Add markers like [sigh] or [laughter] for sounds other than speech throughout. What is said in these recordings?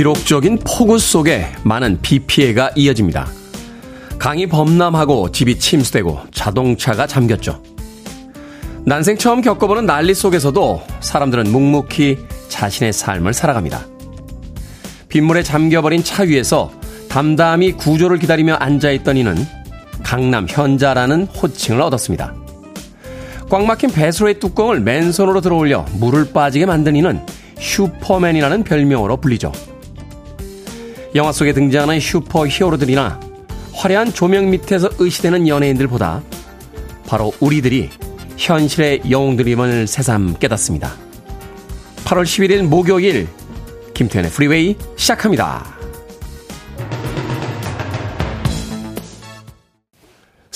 기록적인 폭우 속에 많은 비 피해가 이어집니다. 강이 범람하고 집이 침수되고 자동차가 잠겼죠. 난생 처음 겪어보는 난리 속에서도 사람들은 묵묵히 자신의 삶을 살아갑니다. 빗물에 잠겨버린 차 위에서 담담히 구조를 기다리며 앉아있던 이는 강남 현자라는 호칭을 얻었습니다. 꽉 막힌 배수로의 뚜껑을 맨손으로 들어올려 물을 빠지게 만든 이는 슈퍼맨이라는 별명으로 불리죠. 영화 속에 등장하는 슈퍼 히어로들이나 화려한 조명 밑에서 으스대는 연예인들보다 바로 우리들이 현실의 영웅들임을 새삼 깨닫습니다. 8월 11일 목요일 김태훈의 프리웨이 시작합니다.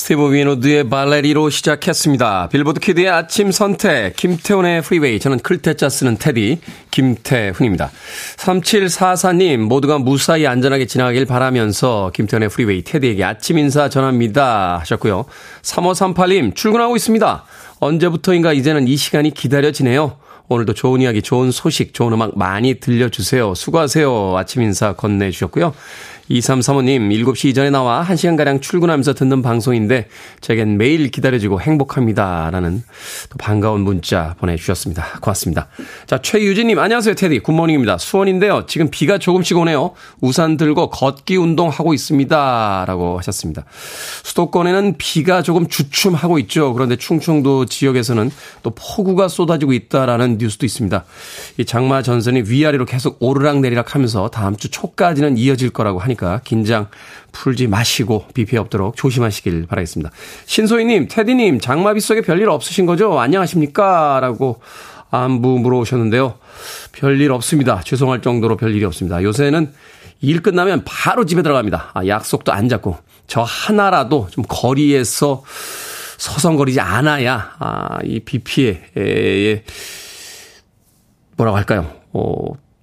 스티브 윈우드의 발레리로 시작했습니다. 빌보드 kid의 아침 선택, 김태훈의 프리웨이. 저는 클 태 자 쓰는 테디, 김태훈입니다. 3744님, 모두가 무사히 안전하게 지나가길 바라면서 김태훈의 프리웨이, 테디에게 아침 인사 전합니다. 하셨고요. 3538님, 출근하고 있습니다. 언제부터인가 이제는 이 시간이 기다려지네요. 오늘도 좋은 이야기, 좋은 소식, 좋은 음악 많이 들려주세요. 수고하세요. 아침 인사 건네주셨고요. 2335님, 7시 이전에 나와 1시간가량 출근하면서 듣는 방송인데, 제겐 매일 기다려지고 행복합니다. 라는 또 반가운 문자 보내주셨습니다. 고맙습니다. 자, 최유진님, 안녕하세요, 테디. 굿모닝입니다. 수원인데요. 지금 비가 조금씩 오네요. 우산 들고 걷기 운동하고 있습니다. 라고 하셨습니다. 수도권에는 비가 조금 주춤하고 있죠. 그런데 충청도 지역에서는 또 폭우가 쏟아지고 있다라는 뉴스도 있습니다. 이 장마 전선이 위아래로 계속 오르락내리락 하면서 다음 주 초까지는 이어질 거라고 하니 하니까 긴장 풀지 마시고 비 피해 없도록 조심하시길 바라겠습니다. 신소희님, 테디님, 장마비 속에 별일 없으신 거죠? 안녕하십니까? 라고 안부 물어오셨는데요. 별일 없습니다. 죄송할 정도로 별일이 없습니다. 요새는 일 끝나면 바로 집에 들어갑니다. 아, 약속도 안 잡고 저 하나라도 좀 거리에서 서성거리지 않아야 아, 이비 피해에 뭐라고 할까요? 어,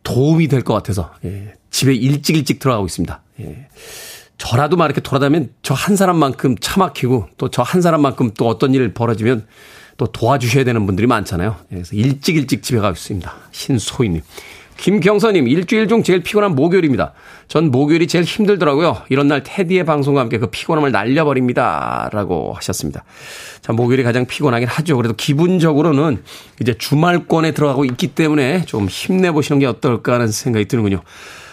도움이 될 것 같아서 예, 집에 일찍 일찍 들어가고 있습니다. 예. 저라도 막 이렇게 돌아다니면 저 한 사람만큼 차 막히고 또 저 한 사람만큼 또 어떤 일 벌어지면 또 도와주셔야 되는 분들이 많잖아요. 예, 그래서 일찍 일찍 집에 가고 있습니다. 신소희님. 김경선님, 일주일 중 제일 피곤한 목요일입니다. 전 목요일이 제일 힘들더라고요. 이런 날 테디의 방송과 함께 그 피곤함을 날려버립니다. 라고 하셨습니다. 자, 목요일이 가장 피곤하긴 하죠. 그래도 기분적으로는 이제 주말권에 들어가고 있기 때문에 좀 힘내보시는 게 어떨까 하는 생각이 드는군요.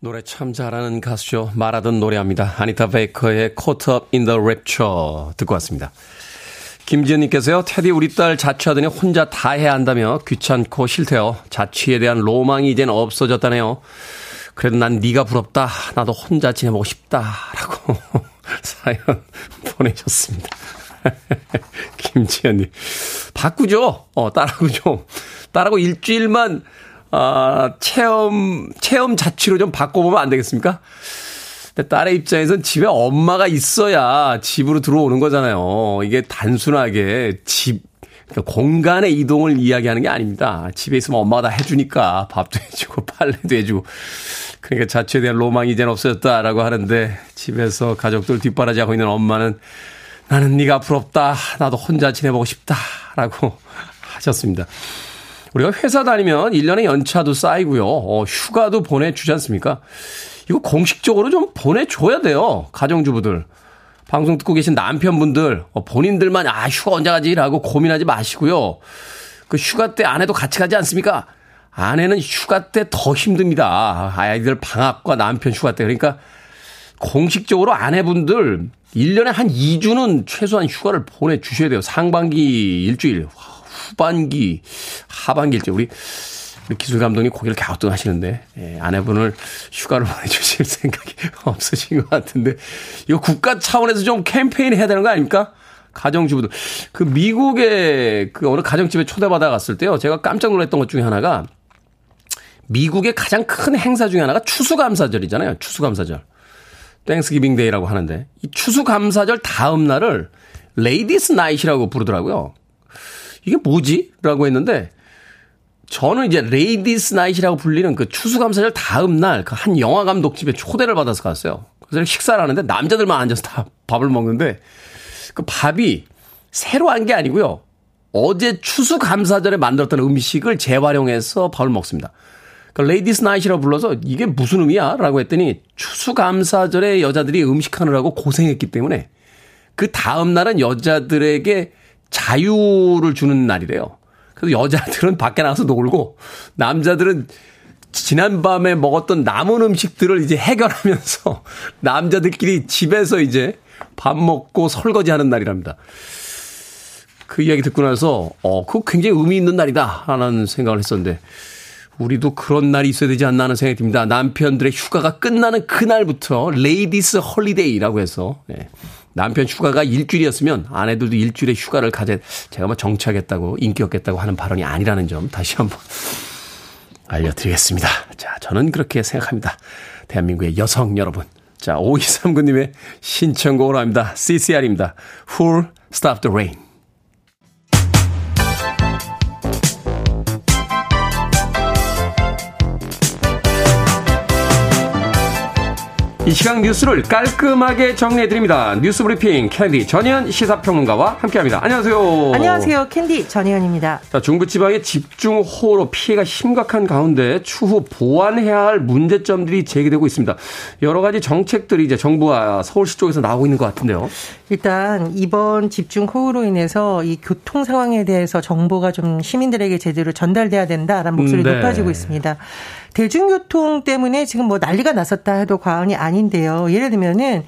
노래 참 잘하는 가수죠. 말하던 노래합니다. 아니타 베이커의 Caught Up in the Rapture 듣고 왔습니다. 김지연님께서요. 테디 우리 딸 자취하더니 혼자 다 해야 한다며 귀찮고 싫대요. 자취에 대한 로망이 이젠 없어졌다네요. 그래도 난 네가 부럽다. 나도 혼자 지내보고 싶다라고 [laughs] 사연 보내셨습니다. [laughs] 김지연님 바꾸죠. 어 딸하고 좀 딸하고 일주일만 아, 체험, 체험 자취로 좀 바꿔보면 안 되겠습니까? 딸의 입장에선 집에 엄마가 있어야 집으로 들어오는 거잖아요. 이게 단순하게 집, 그러니까 공간의 이동을 이야기하는 게 아닙니다. 집에 있으면 엄마가 다 해주니까 밥도 [laughs] 해주고 빨래도 해주고. 그러니까 자취에 대한 로망이 이제는 없어졌다라고 하는데 집에서 가족들 뒷바라지하고 있는 엄마는 나는 네가 부럽다. 나도 혼자 지내보고 싶다라고 [laughs] 하셨습니다. 우리가 회사 다니면 1년의 연차도 쌓이고요. 어, 휴가도 보내주지 않습니까? 이거 공식적으로 좀 보내줘야 돼요. 가정주부들. 방송 듣고 계신 남편분들, 어, 본인들만, 아, 휴가 언제 가지 라고 고민하지 마시고요. 그 휴가 때 아내도 같이 가지 않습니까? 아내는 휴가 때 더 힘듭니다. 아이들 방학과 남편 휴가 때. 그러니까 공식적으로 아내분들 1년에 한 2주는 최소한 휴가를 보내주셔야 돼요. 상반기 일주일, 후반기, 하반기 일주일. 우리 기술 감독님 고개를 갸우뚱 하시는데, 예, 아내분을 휴가를 [laughs] 보내주실 생각이 없으신 것 같은데, 이거 국가 차원에서 좀 캠페인 해야 되는 거 아닙니까? 가정주부들. 그 미국의 그 어느 가정집에 초대받아 갔을 때요, 제가 깜짝 놀랐던 것 중에 하나가, 미국의 가장 큰 행사 중에 하나가 추수감사절이잖아요. 추수감사절. Thanksgiving Day라고 하는데 이 추수감사절 다음 날을 ladies night이라고 부르더라고요. 이게 뭐지? 라고 했는데 저는 이제 ladies night이라고 불리는 그 추수감사절 다음 날 그 한 영화 감독 집에 초대를 받아서 갔어요. 그래서 식사를 하는데 남자들만 앉아서 다 밥을 먹는데 그 밥이 새로 한 게 아니고요. 어제 추수감사절에 만들었던 음식을 재활용해서 밥을 먹습니다. 그 Ladies' Night이라고 불러서 이게 무슨 의미야? 라고 했더니 추수감사절에 여자들이 음식하느라고 고생했기 때문에 그 다음 날은 여자들에게 자유를 주는 날이래요. 그래서 여자들은 [laughs] 밖에 나가서 놀고 남자들은 지난밤에 먹었던 남은 음식들을 이제 해결하면서 [laughs] 남자들끼리 집에서 이제 밥 먹고 설거지 하는 날이랍니다. 그 이야기 듣고 나서, 어, 그거 굉장히 의미 있는 날이다. 라는 생각을 했었는데, 우리도 그런 날이 있어야 되지 않나 하는 생각이 듭니다. 남편들의 휴가가 끝나는 그날부터 Ladies' Holiday라고 해서 네. 남편 휴가가 일주일이었으면 아내들도 일주일의 휴가를 가져 제가 뭐 정치하겠다고 인기 얻겠다고 하는 발언이 아니라는 점 다시 한번 알려드리겠습니다. 자, 저는 그렇게 생각합니다. 대한민국의 여성 여러분. 자, 5239님의 신청곡으로 합니다. CCR입니다. Who'll Stop the Rain. 이 시각 뉴스를 깔끔하게 정리해드립니다. 뉴스 브리핑 캔디 전희연 시사평론가와 함께합니다. 안녕하세요. 안녕하세요. 캔디 전희연입니다. 자, 중부지방의 집중호우로 피해가 심각한 가운데 추후 보완해야 할 문제점들이 제기되고 있습니다. 여러 가지 정책들이 이제 정부와 서울시 쪽에서 나오고 있는 것 같은데요. 일단 이번 집중호우로 인해서 이 교통 상황에 대해서 정보가 좀 시민들에게 제대로 전달돼야 된다라는 목소리 네. 높아지고 있습니다. 대중교통 때문에 지금 뭐 난리가 났었다 해도 과언이 아닌데요. 예를 들면은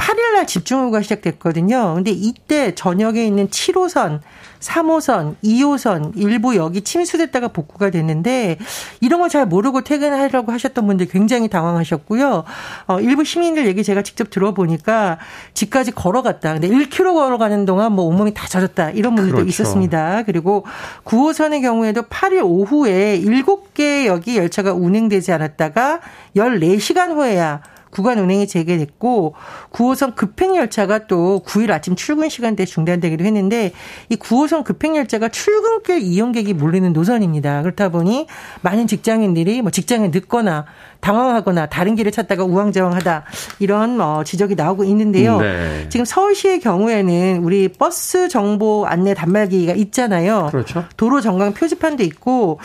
8일날 집중호우가 시작됐거든요. 근데 이때 전역에 있는 7호선, 3호선, 2호선 일부 여기 침수됐다가 복구가 됐는데 이런 걸 잘 모르고 퇴근하려고 하셨던 분들 굉장히 당황하셨고요. 어, 일부 시민들 얘기 제가 직접 들어보니까 집까지 걸어갔다. 근데 1km 걸어가는 동안 뭐 온몸이 다 젖었다. 이런 분들도 그렇죠. 있었습니다. 그리고 9호선의 경우에도 8일 오후에 7개 여기 열차가 운행되지 않았다가 14시간 후에야 구간 운행이 재개됐고 9호선 급행 열차가 또 9일 아침 출근 시간대에 중단되기도 했는데 이 9호선 급행 열차가 출근길 이용객이 몰리는 노선입니다. 그렇다 보니 많은 직장인들이 뭐 직장에 늦거나 당황하거나 다른 길을 찾다가 우왕좌왕하다 이런 어, 지적이 나오고 있는데요. 네. 지금 서울시의 경우에는 우리 버스 정보 안내 단말기가 있잖아요. 그렇죠. 도로 정강 표지판도 있고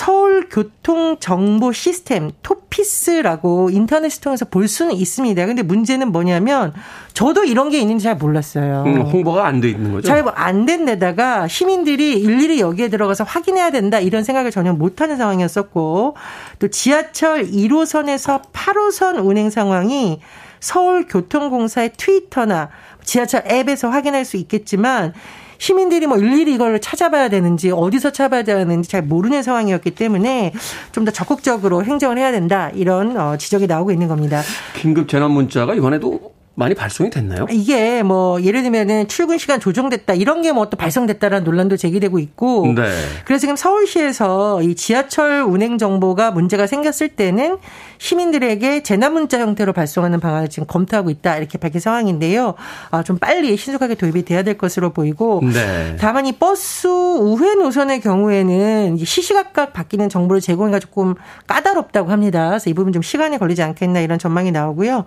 서울 교통 정보 시스템 토피스라고 인터넷을 통해서 볼 수는 있습니다. 근데 문제는 뭐냐면 저도 이런 게 있는지 잘 몰랐어요. 음, 홍보가 안 돼 있는 거죠? 잘 안 된 데다가 시민들이 일일이 여기에 들어가서 확인해야 된다 이런 생각을 전혀 못하는 상황이었었고 또 지하철 1호선에서 8호선 운행 상황이 서울교통공사의 트위터나 지하철 앱에서 확인할 수 있겠지만 시민들이 뭐 일일이 이걸 찾아봐야 되는지 어디서 찾아봐야 되는지 잘 모르는 상황이었기 때문에 좀 더 적극적으로 행정을 해야 된다 이런 어, 지적이 나오고 있는 겁니다. 긴급 재난 문자가 이번에도 많이 발송이 됐나요? 이게 뭐 예를 들면은 출근 시간 조정됐다 이런 게 뭐 또 발송됐다라는 논란도 제기되고 있고 네. 그래서 지금 서울시에서 이 지하철 운행 정보가 문제가 생겼을 때는 시민들에게 재난 문자 형태로 발송하는 방안을 지금 검토하고 있다 이렇게 밝힌 상황인데요. 아, 좀 빨리 신속하게 도입이 돼야 될 것으로 보이고 네. 다만 이 버스 우회 노선의 경우에는 시시각각 바뀌는 정보를 제공하기가 조금 까다롭다고 합니다. 그래서 이 부분 좀 시간이 걸리지 않겠나 이런 전망이 나오고요.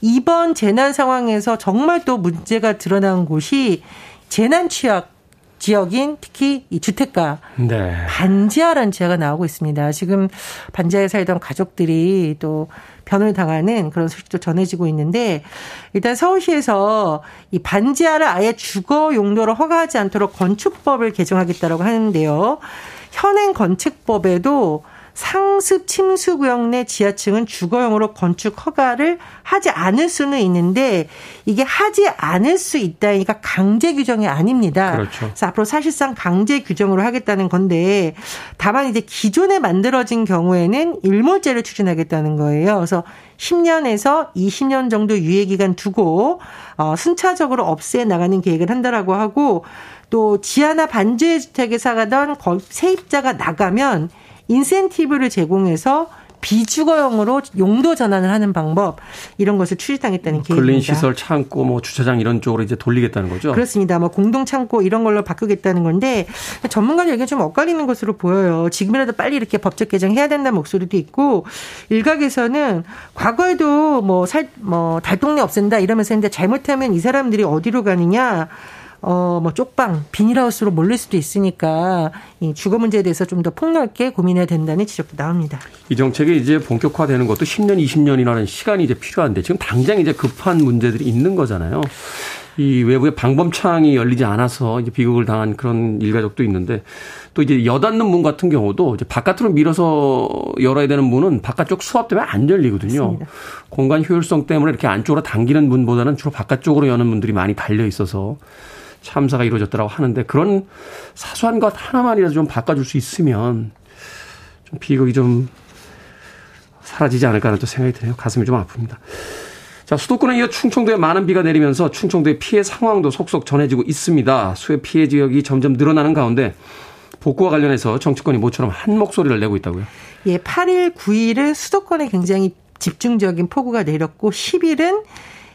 이번 재난 상황에서 정말 또 문제가 드러난 곳이 재난 취약 지역인 특히 이 주택가 네. 반지하라는 지하가 나오고 있습니다. 지금 반지하에 살던 가족들이 또 변을 당하는 그런 소식도 전해지고 있는데 일단 서울시에서 이 반지하를 아예 주거 용도로 허가하지 않도록 건축법을 개정하겠다라고 하는데요. 현행 건축법에도 상습 침수 구역 내 지하층은 주거용으로 건축 허가를 하지 않을 수는 있는데 이게 하지 않을 수 있다니까 강제 규정이 아닙니다. 그렇죠. 그래서 앞으로 사실상 강제 규정으로 하겠다는 건데 다만 이제 기존에 만들어진 경우에는 일몰제를 추진하겠다는 거예요. 그래서 10년에서 20년 정도 유예 기간 두고 어 순차적으로 없애 나가는 계획을 한다라고 하고 또 지하나 반지의 주택에 사가던 세입자가 나가면 인센티브를 제공해서 비주거용으로 용도 전환을 하는 방법 이런 것을 추진하겠다는 계획입니다. 근린 시설 창고 뭐 주차장 이런 쪽으로 이제 돌리겠다는 거죠. 그렇습니다. 뭐 공동 창고 이런 걸로 바꾸겠다는 건데 전문가들 얘기 좀 엇갈리는 것으로 보여요. 지금이라도 빨리 이렇게 법적 개정해야 된다는 목소리도 있고 일각에서는 과거에도 뭐살뭐 뭐 달동네 없앤다 이러면서 했는데 잘못하면 이 사람들이 어디로 가느냐 어, 뭐 쪽방, 비닐하우스로 몰릴 수도 있으니까 이 주거 문제에 대해서 좀 더 폭넓게 고민해야 된다는 지적도 나옵니다. 이 정책이 이제 본격화되는 것도 10년, 20년이라는 시간이 이제 필요한데 지금 당장 이제 급한 문제들이 있는 거잖아요. 이 외부에 방범창이 열리지 않아서 이제 비극을 당한 그런 일가족도 있는데 또 이제 여닫는 문 같은 경우도 이제 바깥으로 밀어서 열어야 되는 문은 바깥쪽 수압 때문에 안 열리거든요. 맞습니다. 공간 효율성 때문에 이렇게 안쪽으로 당기는 문보다는 주로 바깥쪽으로 여는 문들이 많이 달려 있어서 참사가 이루어졌다고 하는데 그런 사소한 것 하나만이라도 좀 바꿔줄 수 있으면 좀 비극이 좀 사라지지 않을까라는 또 생각이 드네요. 가슴이 좀 아픕니다. 자, 수도권에 이어 충청도에 많은 비가 내리면서 충청도의 피해 상황도 속속 전해지고 있습니다. 수해 피해 지역이 점점 늘어나는 가운데 복구와 관련해서 정치권이 모처럼 한 목소리를 내고 있다고요? 예, 8일, 9일은 수도권에 굉장히 집중적인 폭우가 내렸고 10일은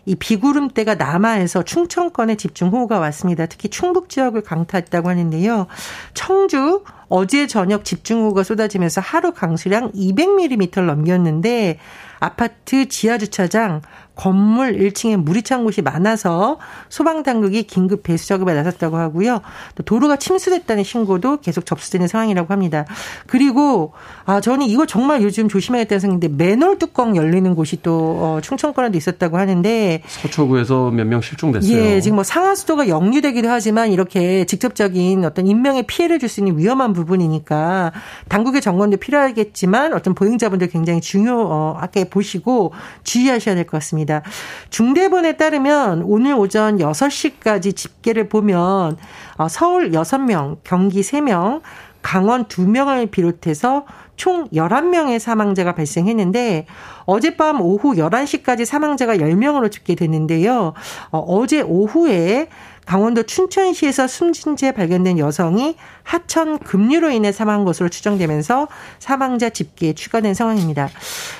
이 비구름대가 남하에서 충청권에 집중호우가 왔습니다. 특히 충북 지역을 강타했다고 하는데요. 청주 어제 저녁 집중호우가 쏟아지면서 하루 강수량 200mm를 넘겼는데 아파트 지하 주차장 건물 1층에 물이 찬 곳이 많아서 소방 당국이 긴급 배수 작업에 나섰다고 하고요. 또 도로가 침수됐다는 신고도 계속 접수되는 상황이라고 합니다. 그리고 아 저는 이거 정말 요즘 조심해야겠다는 생각인데 맨홀 뚜껑 열리는 곳이 또 어, 충청권에도 있었다고 하는데 서초구에서 몇 명 실종됐어요. 예, 지금 뭐 상하수도가 역류되기도 하지만 이렇게 직접적인 어떤 인명에 피해를 줄 수 있는 위험한 부분이니까 당국의 점검도 필요하겠지만 어떤 보행자분들 굉장히 중요하게 보시고 주의하셔야 될 것 같습니다. 중대본에 따르면 오늘 오전 6시까지 집계를 보면 어, 서울 6명, 경기 3명, 강원 2명을 비롯해서 총 11명의 사망자가 발생했는데 어젯밤 오후 11시까지 사망자가 10명으로 집계됐는데요. 어, 어제 오후에 강원도 춘천시에서 숨진 채 발견된 여성이 하천 급류로 인해 사망한 것으로 추정되면서 사망자 집계에 추가된 상황입니다.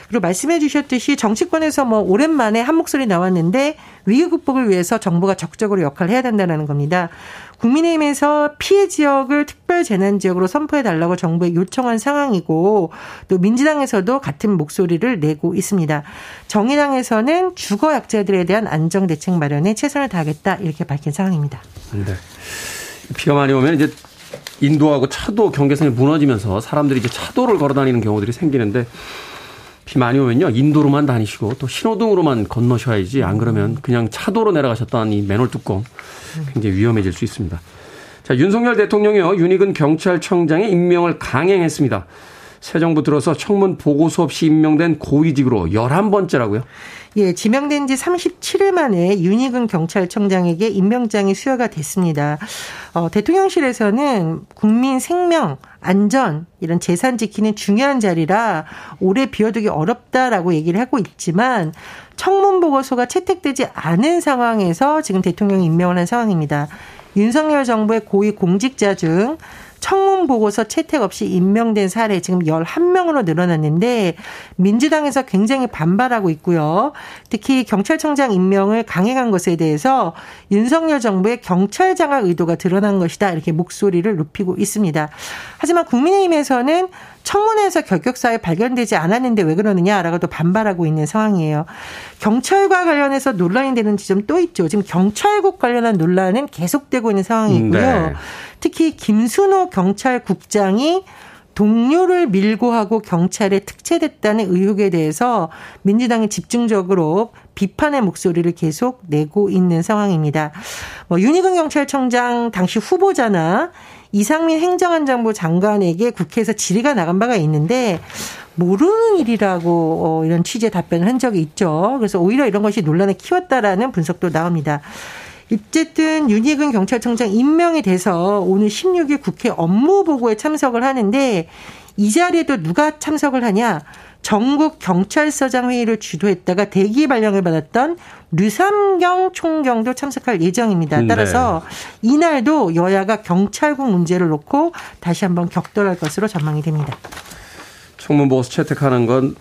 그리고 말씀해 주셨듯이 정치권에서 뭐 오랜만에 한 목소리 나왔는데 위기 극복을 위해서 정부가 적극적으로 역할을 해야 된다는 겁니다. 국민의힘에서 피해 지역을 특별 재난 지역으로 선포해 달라고 정부에 요청한 상황이고 또 민주당에서도 같은 목소리를 내고 있습니다. 정의당에서는 주거 약자들에 대한 안정 대책 마련에 최선을 다하겠다 이렇게 밝힌 상황입니다. 네. 비가 많이 오면 이제 인도하고 차도 경계선이 무너지면서 사람들이 이제 차도를 걸어 다니는 경우들이 생기는데 비 많이 오면요 인도로만 다니시고 또 신호등으로만 건너셔야지 안 그러면 그냥 차도로 내려가셨던 이 맨홀 뚜껑 굉장히 위험해질 수 있습니다. 자 윤석열 대통령이요 윤희근 경찰청장의 임명을 강행했습니다. 새 정부 들어서 청문 보고서 없이 임명된 고위직으로 11번째라고요? 예, 지명된 지 37일 만에 윤희근 경찰청장에게 임명장이 수여가 됐습니다. 어, 대통령실에서는 국민 생명, 안전, 이런 재산 지키는 중요한 자리라 오래 비워두기 어렵다라고 얘기를 하고 있지만 청문 보고서가 채택되지 않은 상황에서 지금 대통령이 임명을 한 상황입니다. 윤석열 정부의 고위 공직자 중 청문 보고서 채택 없이 임명된 사례 지금 11명으로 늘어났는데 민주당에서 굉장히 반발하고 있고요. 특히 경찰청장 임명을 강행한 것에 대해서 윤석열 정부의 경찰 장악 의도가 드러난 것이다. 이렇게 목소리를 높이고 있습니다. 하지만 국민의힘에서는 청문회에서 결격사에 발견되지 않았는데 왜 그러느냐라고 또 반발하고 있는 상황이에요. 경찰과 관련해서 논란이 되는 지점 또 있죠. 지금 경찰국 관련한 논란은 계속되고 있는 상황이고요. 네. 특히 김순호 경찰국장이 동료를 밀고 하고 경찰에 특채됐다는 의혹에 대해서 민주당이 집중적으로 비판의 목소리를 계속 내고 있는 상황입니다. 뭐 윤희근 경찰청장 당시 후보자나 이상민 행정안전부 장관에게 국회에서 질의가 나간 바가 있는데 모르는 일이라고 어, 이런 취재 답변을 한 적이 있죠. 그래서 오히려 이런 것이 논란을 키웠다라는 분석도 나옵니다. 어쨌든 윤희근 경찰청장 임명이 돼서 오늘 16일 국회 업무 보고에 참석을 하는데 이 자리에도 누가 참석을 하냐? 전국 경찰서장 회의를 주도했다가 대기 발령을 받았던 류삼경 총경도 참석할 예정입니다. 네. 따라서 네. 이날도 여야가 경찰국 문제를 놓고 다시 한번 격돌할 것으로 전망이 됩니다. 청문 보고서 채택하는 건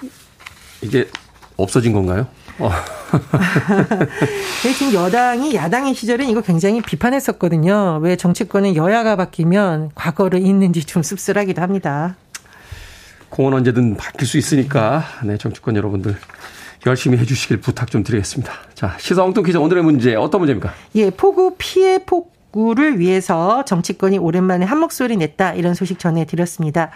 이게 없어진 건가요? 어. [laughs] 지금 여당이 야당의 시절엔 이거 굉장히 비판했었거든요. 왜 정치권은 여야가 바뀌면 과거를 잊는지 좀 씁쓸하기도 합니다. 공은 언제든 바뀔 수 있으니까 네 정치권 여러분들 열심히 해주시길 부탁 좀 드리겠습니다. 자 시사 엉뚱 퀴즈 오늘의 문제 어떤 문제입니까? 예, 폭우 피해 폭우를 위해서 정치권이 오랜만에 한 목소리 냈다 이런 소식 전해드렸습니다.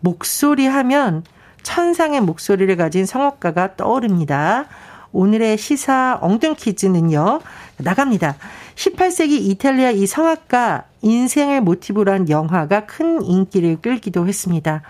목소리 하면 천상의 목소리를 가진 성악가가 떠오릅니다. 오늘의 시사 엉뚱 퀴즈는요, 나갑니다. 18세기 이탈리아 이 성악가 인생을 모티브로 한 영화가 큰 인기를 끌기도 했습니다.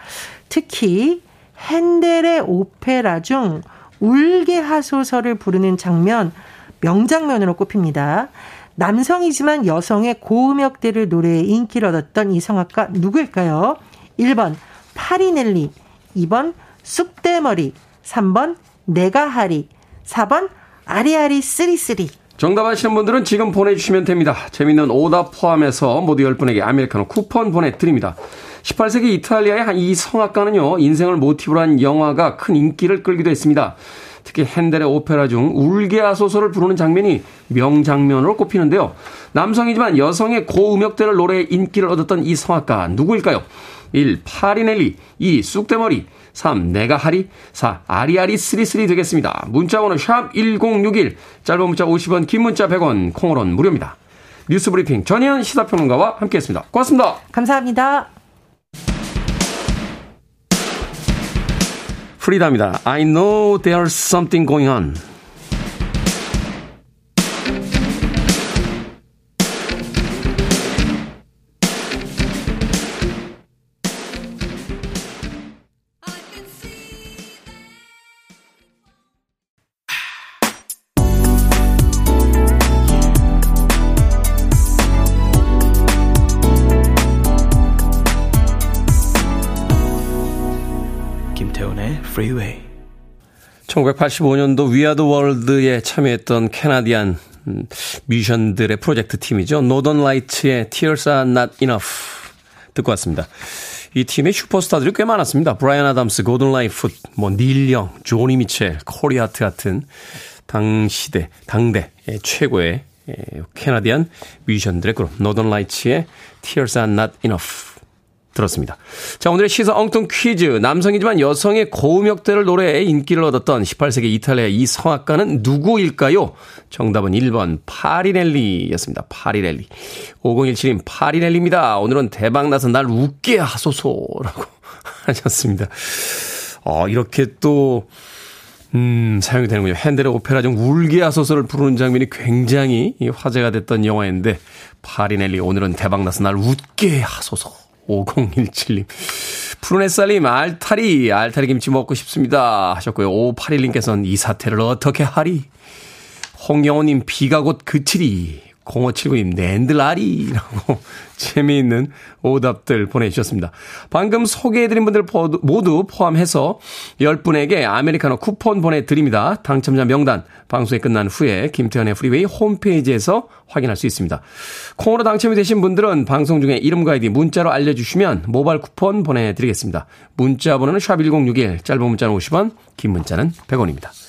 특히 헨델의 오페라 중 울게 하소서를 부르는 장면, 명장면으로 꼽힙니다. 남성이지만 여성의 고음역대를 노래해 인기를 얻었던 이 성악가 누구일까요? 1번 파리넬리, 2번 쑥대머리, 3번 내가하리, 4번 아리아리 쓰리쓰리. 정답 아시는 분들은 지금 보내주시면 됩니다. 재밌는 오답 포함해서 모두 10분에게 아메리카노 쿠폰 보내드립니다. 18세기 이탈리아의 이 성악가는요, 인생을 모티브로 한 영화가 큰 인기를 끌기도 했습니다. 특히 헨델의 오페라 중 울게 하소서를 부르는 장면이 명장면으로 꼽히는데요. 남성이지만 여성의 고음역대를 노래해 인기를 얻었던 이 성악가 누구일까요? 1. 파리넬리 2. 쑥대머리 3. 내가 하리 4. 아리아리 쓰리쓰리 되겠습니다. 문자번호 샵 1061 짧은 문자 50원 긴 문자 100원 콩으로는 무료입니다. 뉴스 브리핑 전희연 시사평론가와 함께했습니다. 고맙습니다. 감사합니다. 프리다입니다. I know there's something going on. 1985년도 We Are the World에 참여했던 Canadian 음, 뮤지션들의 프로젝트 팀이죠. Northern Lights의 Tears Are Not Enough 듣고 왔습니다. 이 팀의 슈퍼스타들이 꽤 많았습니다. 브라이언 아담스, 고든 라이풋, 뭐 닐 영, 조니 미첼, 코리 하트 같은 당시대, 당대 최고의 Canadian 뮤지션들의 그룹 Northern Lights의 Tears Are Not Enough 들었습니다. 자, 오늘의 시사 엉뚱 퀴즈. 남성이지만 여성의 고음역대를 노래에 인기를 얻었던 18세기 이탈리아 이 성악가는 누구일까요? 정답은 1번 파리넬리였습니다. 파리넬리. 5017님 파리넬리입니다. 오늘은 대박 나서 날 웃게 하소서라고 [laughs] 하셨습니다. 어, 이렇게 또 음, 사용이 되는군요. 핸델의 오페라 중 울게 하소서를 부르는 장면이 굉장히 화제가 됐던 영화인데 파리넬리 오늘은 대박 나서 날 웃게 하소서. 5017님. 푸른 햇살님, 알타리, 알타리 김치 먹고 싶습니다. 하셨고요. 5581님께서는 이 사태를 어떻게 하리? 홍영호님, 비가 곧 그치리. 0579님, 낸들 아리라고 [laughs] 재미있는 오답들 보내주셨습니다. 방금 소개해드린 분들 모두 포함해서 10분에게 아메리카노 쿠폰 보내드립니다. 당첨자 명단 방송이 끝난 후에 김태훈의 Freeway 홈페이지에서 확인할 수 있습니다. 콩으로 당첨이 되신 분들은 방송 중에 이름과 아이디 문자로 알려주시면 모바일 쿠폰 보내드리겠습니다. 문자 번호는 샵1061, 짧은 문자는 50원, 긴 문자는 100원입니다.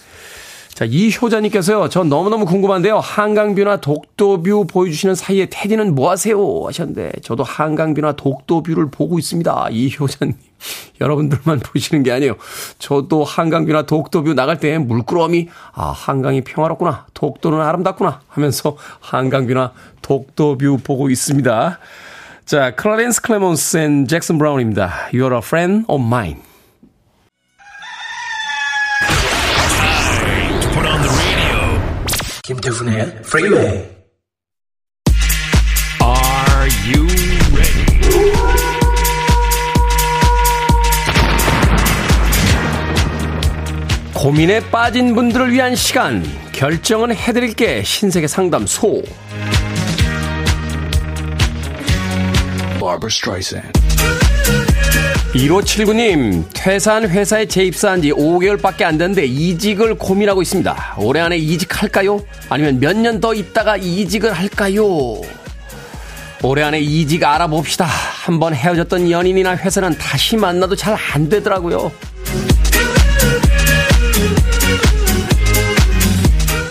자, 이효자님께서요, 저 너무너무 궁금한데요. 한강뷰나 독도뷰 보여주시는 사이에 테디는 뭐 하세요? 하셨는데, 저도 한강뷰나 독도뷰를 보고 있습니다. 이효자님. [laughs] 여러분들만 보시는 게 아니에요. 저도 한강뷰나 독도뷰 나갈 때 물끄러미, 아, 한강이 평화롭구나. 독도는 아름답구나. 하면서 한강뷰나 독도뷰 보고 있습니다. 자, 클라렌스 클레몬스 and 잭슨 브라운입니다. You're a friend of mine. 김태훈의 Freeway 고민에 빠진 분들을 위한 시간. 결정은 해드릴게. 신세계 상담소. Barbara Streisand. 1579님, 퇴사한 회사에 재입사한 지 5개월밖에 안 됐는데 이직을 고민하고 있습니다. 올해 안에 이직할까요? 아니면 몇 년 더 있다가 이직을 할까요? 올해 안에 이직 알아봅시다. 한번 헤어졌던 연인이나 회사는 다시 만나도 잘 안 되더라고요.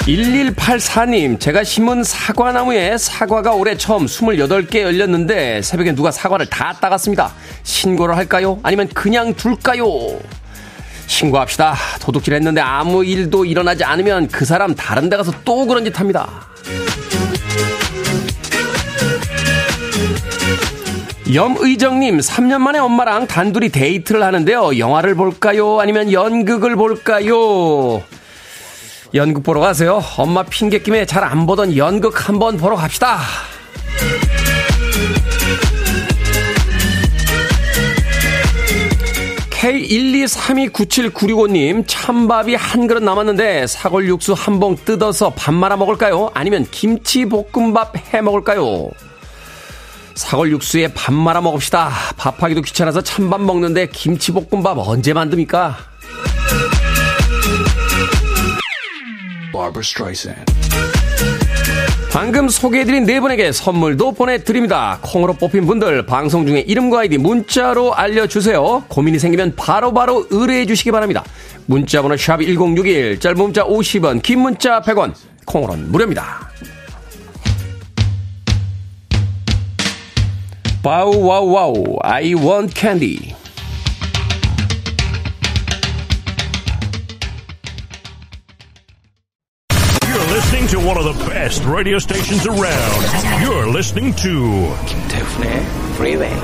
1184님, 제가 심은 사과나무에 사과가 올해 처음 28개 열렸는데 새벽에 누가 사과를 다 따갔습니다. 신고를 할까요? 아니면 그냥 둘까요? 신고합시다. 도둑질 했는데 아무 일도 일어나지 않으면 그 사람 다른 데 가서 또 그런 짓 합니다. 염의정님, 3년 만에 엄마랑 단둘이 데이트를 하는데요. 영화를 볼까요? 아니면 연극을 볼까요? 연극 보러 가세요. 엄마 핑계김에 잘 안 보던 연극 한번 보러 갑시다. K123297965님, 찬밥이 한 그릇 남았는데 사골 육수 한 봉 뜯어서 밥 말아 먹을까요? 아니면 김치 볶음밥 해 먹을까요? 사골 육수에 밥 말아 먹읍시다. 밥하기도 귀찮아서 찬밥 먹는데 김치 볶음밥 언제 만듭니까? 방금 소개해드린 네 분에게 선물도 보내드립니다. 콩으로 뽑힌 분들 방송 중에 이름과 아이디 문자로 알려주세요. 고민이 생기면 바로바로 바로 의뢰해 주시기 바랍니다. 문자번호 샵 1061, 짧은 문자 50원, 긴 문자 100원, 콩으로는 무료입니다. Bow Wow Wow I want listening to one of the best radio stations around. You're listening to 김태훈의 Freeway.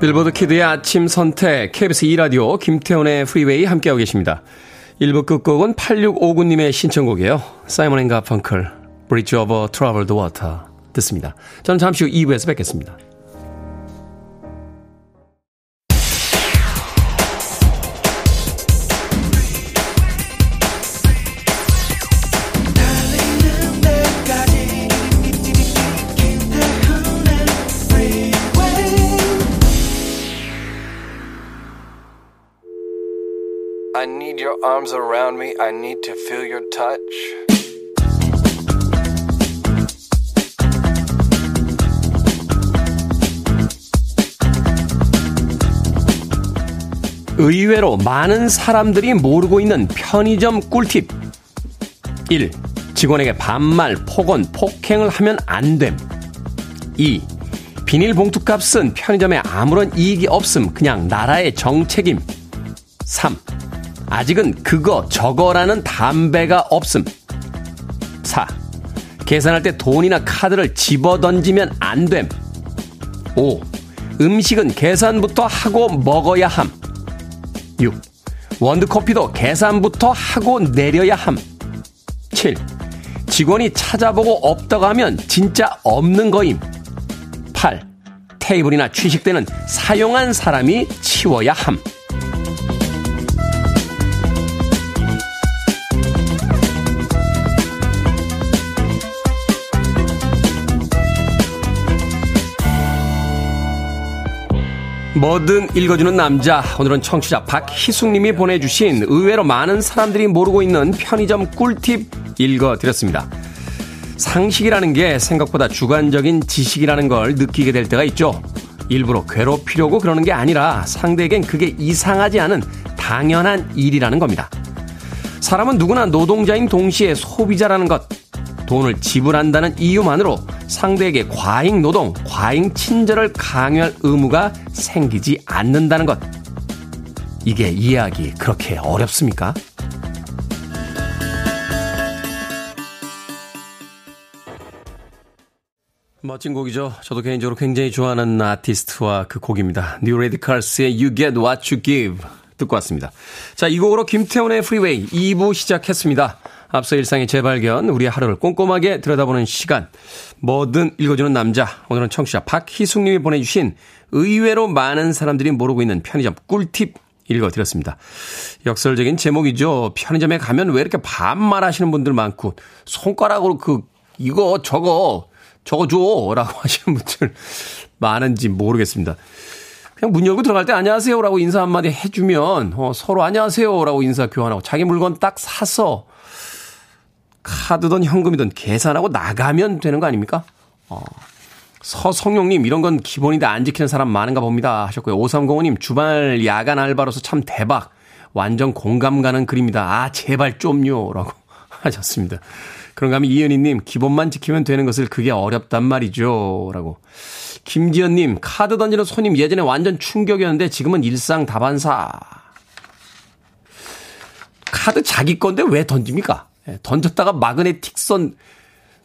빌보드 키드의 아침 선택 KBS 2라디오 김태훈의 Freeway 함께하고 계십니다. 1부 끝곡은 8659님의 신청곡이에요. 사이먼 앤 가펑클 Bridge over Troubled Water 듣습니다. 저는 잠시 후 2부에서 뵙겠습니다. Arms around me. I need to feel your touch. 의외로 많은 사람들이 모르고 있는 편의점 꿀팁. 1. 직원에게 반말, 폭언, 폭행을 하면 안 됨. 2. 비닐봉투 값은 편의점에 아무런 이익이 없음. 그냥 나라의 정책임. 3. 아직은 그거, 저거라는 담배가 없음. 4. 계산할 때 돈이나 카드를 집어 던지면 안 됨. 5. 음식은 계산부터 하고 먹어야 함. 6. 원두커피도 계산부터 하고 내려야 함. 7. 직원이 찾아보고 없다고 하면 진짜 없는 거임. 8. 테이블이나 취식대는 사용한 사람이 치워야 함. 뭐든 읽어주는 남자. 오늘은 청취자 박희숙님이 보내주신 의외로 많은 사람들이 모르고 있는 편의점 꿀팁 읽어드렸습니다. 상식이라는 게 생각보다 주관적인 지식이라는 걸 느끼게 될 때가 있죠. 일부러 괴롭히려고 그러는 게 아니라 상대에겐 그게 이상하지 않은 당연한 일이라는 겁니다. 사람은 누구나 노동자인 동시에 소비자라는 것, 돈을 지불한다는 이유만으로 상대에게 과잉 노동, 과잉 친절을 강요할 의무가 생기지 않는다는 것. 이게 이해하기 그렇게 어렵습니까? 멋진 곡이죠. 저도 개인적으로 굉장히 좋아하는 아티스트와 그 곡입니다. 뉴 레디칼스의 You Get What You Give 듣고 왔습니다. 자, 이 곡으로 김태훈의 Freeway 2부 시작했습니다. 앞서 일상의 재발견, 우리의 하루를 꼼꼼하게 들여다보는 시간. 뭐든 읽어주는 남자. 오늘은 청취자 박희숙님이 보내주신 의외로 많은 사람들이 모르고 있는 편의점 꿀팁 읽어드렸습니다. 역설적인 제목이죠. 편의점에 가면 왜 이렇게 반말 하시는 분들 많고, 손가락으로 그, 이거, 저거, 저거 줘! 라고 [laughs] 하시는 분들 많은지 모르겠습니다. 그냥 문 열고 들어갈 때 안녕하세요라고 인사 한마디 해주면, 어, 서로 안녕하세요라고 인사 교환하고 자기 물건 딱 사서 카드든 현금이든 계산하고 나가면 되는 거 아닙니까? 어. 서성용님, 이런 건 기본인데 안 지키는 사람 많은가 봅니다. 하셨고요. 5305님, 주말 야간 알바로서 참 대박. 완전 공감 가는 글입니다. 아, 제발 좀요. 라고 [laughs] 하셨습니다. 그런가 하면 이현희님, 기본만 지키면 되는 것을 그게 어렵단 말이죠. 라고. 김지연님, 카드 던지는 손님 예전에 완전 충격이었는데 지금은 일상 다반사. 카드 자기 건데 왜 던집니까? 예, 던졌다가 마그네틱 선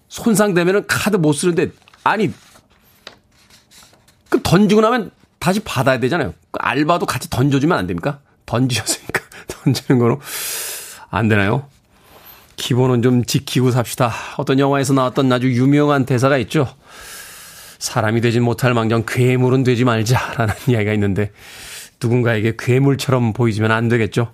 손상되면은 카드 못 쓰는데 아니 그 던지고 나면 다시 받아야 되잖아요. 그 알바도 같이 던져주면 안 됩니까? 던지셨으니까 [laughs] 던지는 거로 안 되나요? 기본은 좀 지키고 삽시다. 어떤 영화에서 나왔던 아주 유명한 대사가 있죠. 사람이 되진 못할 망정 괴물은 되지 말자라는 [laughs] 이야기가 있는데 누군가에게 괴물처럼 보이지면 안 되겠죠.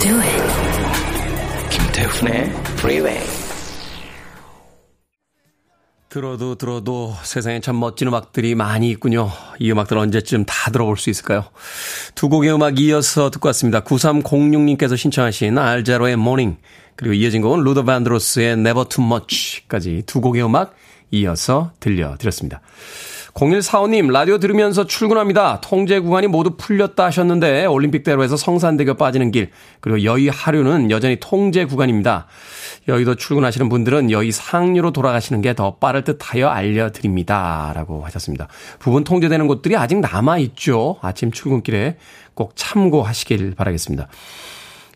Do it. 김태훈의 Freeway. 들어도 들어도 세상에 참 멋진 음악들이 많이 있군요. 이 음악들 언제쯤 다 들어볼 수 있을까요? 두 곡의 음악 이어서 듣고 왔습니다. 9306님께서 신청하신 알자로의 Morning 그리고 이어진 곡은 루더 반드로스의 Never Too Much까지 두 곡의 음악 이어서 들려드렸습니다. 0145님, 라디오 들으면서 출근합니다. 통제 구간이 모두 풀렸다 하셨는데, 올림픽대로에서 성산대교 빠지는 길, 그리고 여의 하류는 여전히 통제 구간입니다. 여의도 출근하시는 분들은 여의 상류로 돌아가시는 게 더 빠를 듯 하여 알려드립니다. 라고 하셨습니다. 부분 통제되는 곳들이 아직 남아있죠. 아침 출근길에 꼭 참고하시길 바라겠습니다.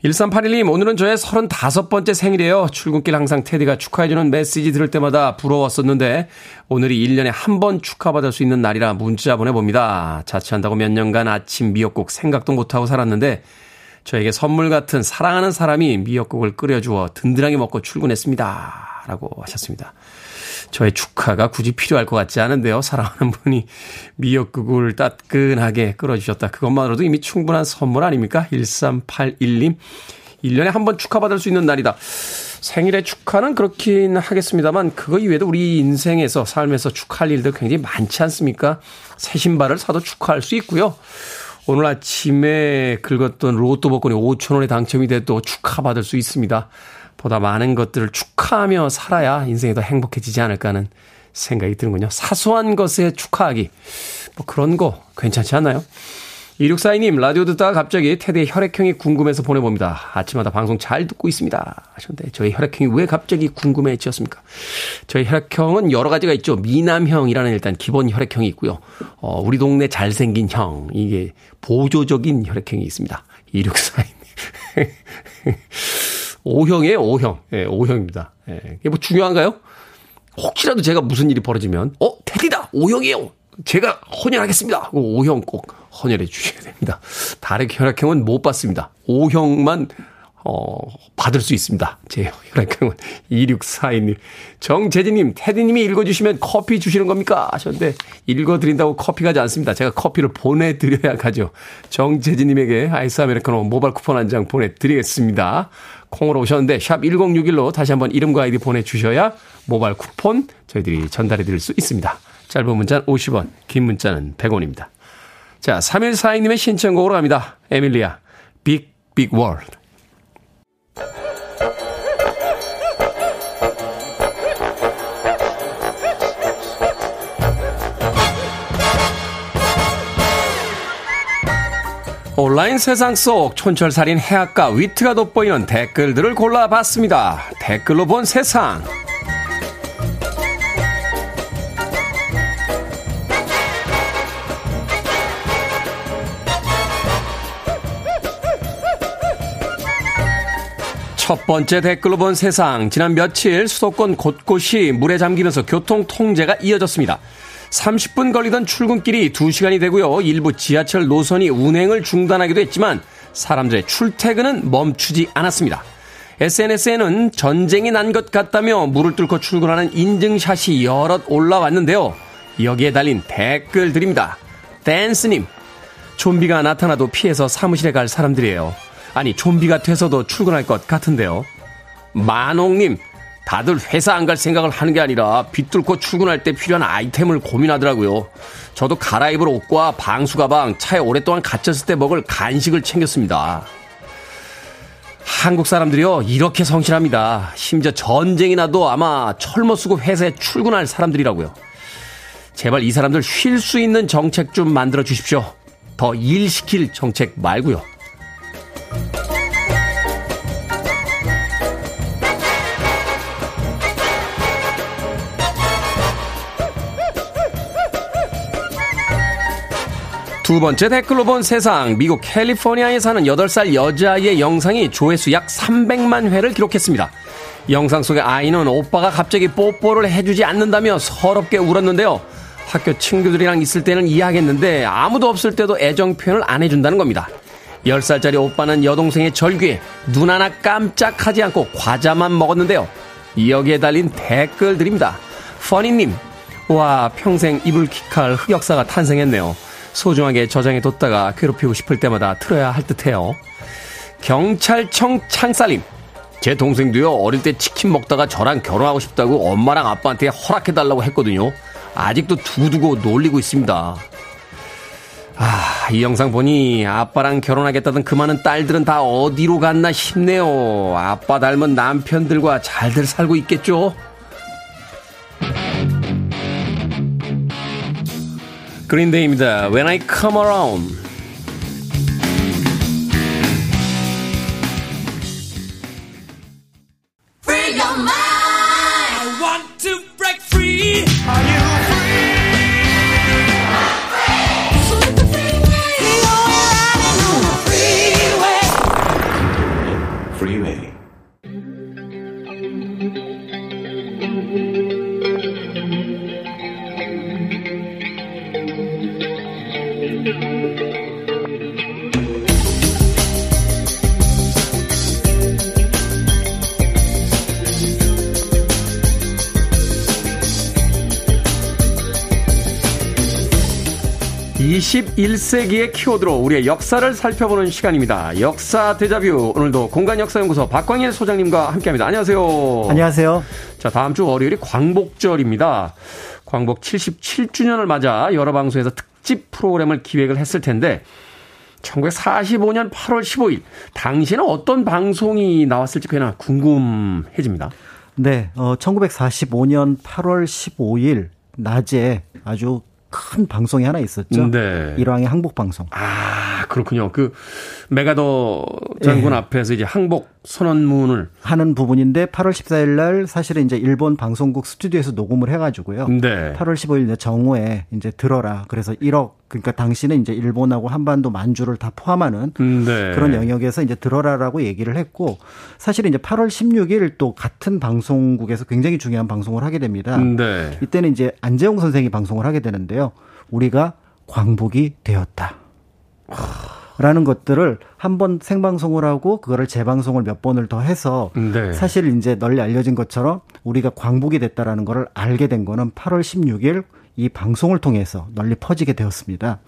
1381님, 오늘은 저의 35번째 생일이에요. 출근길 항상 테디가 축하해주는 메시지 들을 때마다 부러웠었는데, 오늘이 1년에 한 번 축하받을 수 있는 날이라 문자 보내봅니다. 자취한다고 몇 년간 아침 미역국 생각도 못하고 살았는데, 저에게 선물 같은 사랑하는 사람이 미역국을 끓여주어 든든하게 먹고 출근했습니다. 라고 하셨습니다. 저의 축하가 굳이 필요할 것 같지 않은데요. 사랑하는 분이 미역국을 따끈하게 끓여주셨다. 그것만으로도 이미 충분한 선물 아닙니까? 1381님. 1년에 한 번 축하받을 수 있는 날이다. 생일의 축하는 그렇긴 하겠습니다만 그거 이외에도 우리 인생에서 삶에서 축하할 일들 굉장히 많지 않습니까? 새 신발을 사도 축하할 수 있고요. 오늘 아침에 긁었던 로또 복권이 5천 원에 당첨이 돼도 축하받을 수 있습니다. 보다 많은 것들을 축하하며 살아야 인생이 더 행복해지지 않을까 하는 생각이 드는군요. 사소한 것에 축하하기. 뭐 그런 거 괜찮지 않나요? 2642님, 라디오 듣다가 갑자기 테드의 혈액형이 궁금해서 보내봅니다. 아침마다 방송 잘 듣고 있습니다. 하셨는데, 저희 혈액형이 왜 갑자기 궁금해지셨습니까? 저희 혈액형은 여러 가지가 있죠. 미남형이라는 일단 기본 혈액형이 있고요. 어, 우리 동네 잘생긴 형, 이게 보조적인 혈액형이 있습니다. 2642님. [laughs] O형이에요, O형. 예, O형입니다. 예, 이게 뭐 중요한가요? 혹시라도 제가 무슨 일이 벌어지면, 어, 테디다! O형이에요! 제가 헌혈하겠습니다! O형 꼭 헌혈해 주셔야 됩니다. 다른 혈액형은 못 받습니다. O형만 어, 받을 수 있습니다. 제 혈액형은 2642님. 정재진님, 테디님이 읽어주시면 커피 주시는 겁니까? 하셨는데, 읽어드린다고 커피 가지 않습니다. 제가 커피를 보내드려야 가죠. 정재진님에게 아이스 아메리카노 모바일 쿠폰 한 장 보내드리겠습니다. 콩으로 오셨는데, 샵 1061로 다시 한번 이름과 아이디 보내주셔야 모바일 쿠폰 저희들이 전달해 드릴 수 있습니다. 짧은 문자는 50원, 긴 문자는 100원입니다. 자, 3142님의 신청곡으로 갑니다. 에밀리아, 빅, 빅 월드. 온라인 세상 속 촌철살인 해악과 위트가 돋보이는 댓글들을 골라봤습니다. 댓글로 본 세상. 첫 번째 댓글로 본 세상. 지난 며칠 수도권 곳곳이 물에 잠기면서 교통 통제가 이어졌습니다. 30분 걸리던 출근길이 2시간이 되고요. 일부 지하철 노선이 운행을 중단하기도 했지만 사람들의 출퇴근은 멈추지 않았습니다. SNS에는 전쟁이 난 것 같다며 물을 뚫고 출근하는 인증샷이 여럿 올라왔는데요. 여기에 달린 댓글들입니다. 댄스님, 좀비가 나타나도 피해서 사무실에 갈 사람들이에요. 아니, 좀비가 돼서도 출근할 것 같은데요. 만홍님, 다들 회사 안 갈 생각을 하는 게 아니라 빗 뚫고 출근할 때 필요한 아이템을 고민하더라고요. 저도 갈아입을 옷과 방수 가방, 차에 오랫동안 갇혔을 때 먹을 간식을 챙겼습니다. 한국 사람들이요, 이렇게 성실합니다. 심지어 전쟁이 나도 아마 철모 쓰고 회사에 출근할 사람들이라고요. 제발 이 사람들 쉴 수 있는 정책 좀 만들어 주십시오. 더 일시킬 정책 말고요. 두 번째 댓글로 본 세상. 미국 캘리포니아에 사는 8살 여자아이의 영상이 조회수 약 300만 회를 기록했습니다. 영상 속의 아이는 오빠가 갑자기 뽀뽀를 해주지 않는다며 서럽게 울었는데요. 학교 친구들이랑 있을 때는 이해하겠는데 아무도 없을 때도 애정 표현을 안 해준다는 겁니다. 10살짜리 오빠는 여동생의 절규에 눈 하나 깜짝하지 않고 과자만 먹었는데요. 여기에 달린 댓글들입니다. 퍼니님, 와, 평생 이불 킥할 흑역사가 탄생했네요. 소중하게 저장해 뒀다가 괴롭히고 싶을 때마다 틀어야 할 듯해요. 경찰청 창살님. 제 동생도요, 어릴 때 치킨 먹다가 저랑 결혼하고 싶다고 엄마랑 아빠한테 허락해달라고 했거든요. 아직도 두두고 놀리고 있습니다. 아, 이 영상 보니 아빠랑 결혼하겠다던 그 많은 딸들은 다 어디로 갔나 싶네요. 아빠 닮은 남편들과 잘들 살고 있겠죠? 그린데이입니다. When I Come Around. (21세기의) 키워드로 우리의 역사를 살펴보는 시간입니다. 역사 대자뷰. 오늘도 공간 역사 연구소 박광일 소장님과 함께합니다. 안녕하세요. 안녕하세요. 자 다음 주 월요일이 광복절입니다. 광복 77주년을 맞아 여러 방송에서 특집 프로그램을 기획을 했을 텐데 1945년 8월 15일 당시에는 어떤 방송이 나왔을지 꽤나 궁금해집니다. 네, 어 1945년 8월 15일 낮에 아주 큰 방송이 하나 있었죠. 네. 일왕의 항복 방송. 아, 그렇군요. 그 메가더 장군 네. 앞에서 이제 항복 선언문을 하는 부분인데 8월 14일 날 사실은 이제 일본 방송국 스튜디오에서 녹음을 해 가지고요. 네. 8월 15일 정오에 이제 들어라. 그래서 1억 그러니까 당신은 이제 일본하고 한반도 만주를 다 포함하는 네. 그런 영역에서 이제 들어라라고 얘기를 했고 사실 이제 8월 16일 또 같은 방송국에서 굉장히 중요한 방송을 하게 됩니다. 네. 이때는 이제 안재홍 선생이 방송을 하게 되는데요. 우리가 광복이 되었다. 라는 것들을 한 번 생방송을 하고 그거를 재방송을 몇 번을 더 해서 네. 사실 이제 널리 알려진 것처럼 우리가 광복이 됐다라는 거를 알게 된 거는 8월 16일 이 방송을 통해서 널리 퍼지게 되었습니다.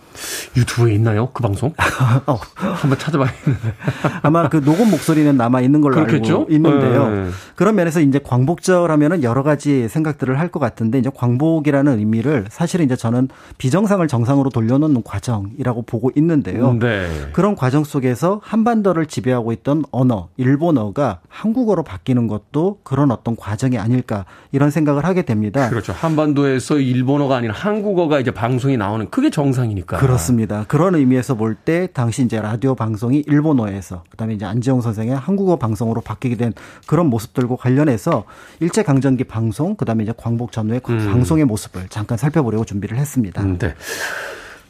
유튜브에 있나요? 그 방송? [laughs] 어. 한번 찾아봐야겠는데. 아마 그 녹음 목소리는 남아 있는 걸로 그렇겠죠? 알고 있는데요. 네. 그런 면에서 이제 광복절 하면은 여러 가지 생각들을 할 것 같은데 이제 광복이라는 의미를 사실은 이제 저는 비정상을 정상으로 돌려놓는 과정이라고 보고 있는데요. 네. 그런 과정 속에서 한반도를 지배하고 있던 언어, 일본어가 한국어로 바뀌는 것도 그런 어떤 과정이 아닐까 이런 생각을 하게 됩니다. 그렇죠. 한반도에서 일본어가 아니라 한국어가 이제 방송이 나오는 그게 정상이니까. 그렇습니다. 그런 의미에서 볼 때 당시 이제 라디오 방송이 일본어에서 그다음에 이제 안재홍 선생의 한국어 방송으로 바뀌게 된 그런 모습들과 관련해서 일제 강점기 방송 그다음에 이제 광복 전후의 음. 방송의 모습을 잠깐 살펴보려고 준비를 했습니다. 음, 네.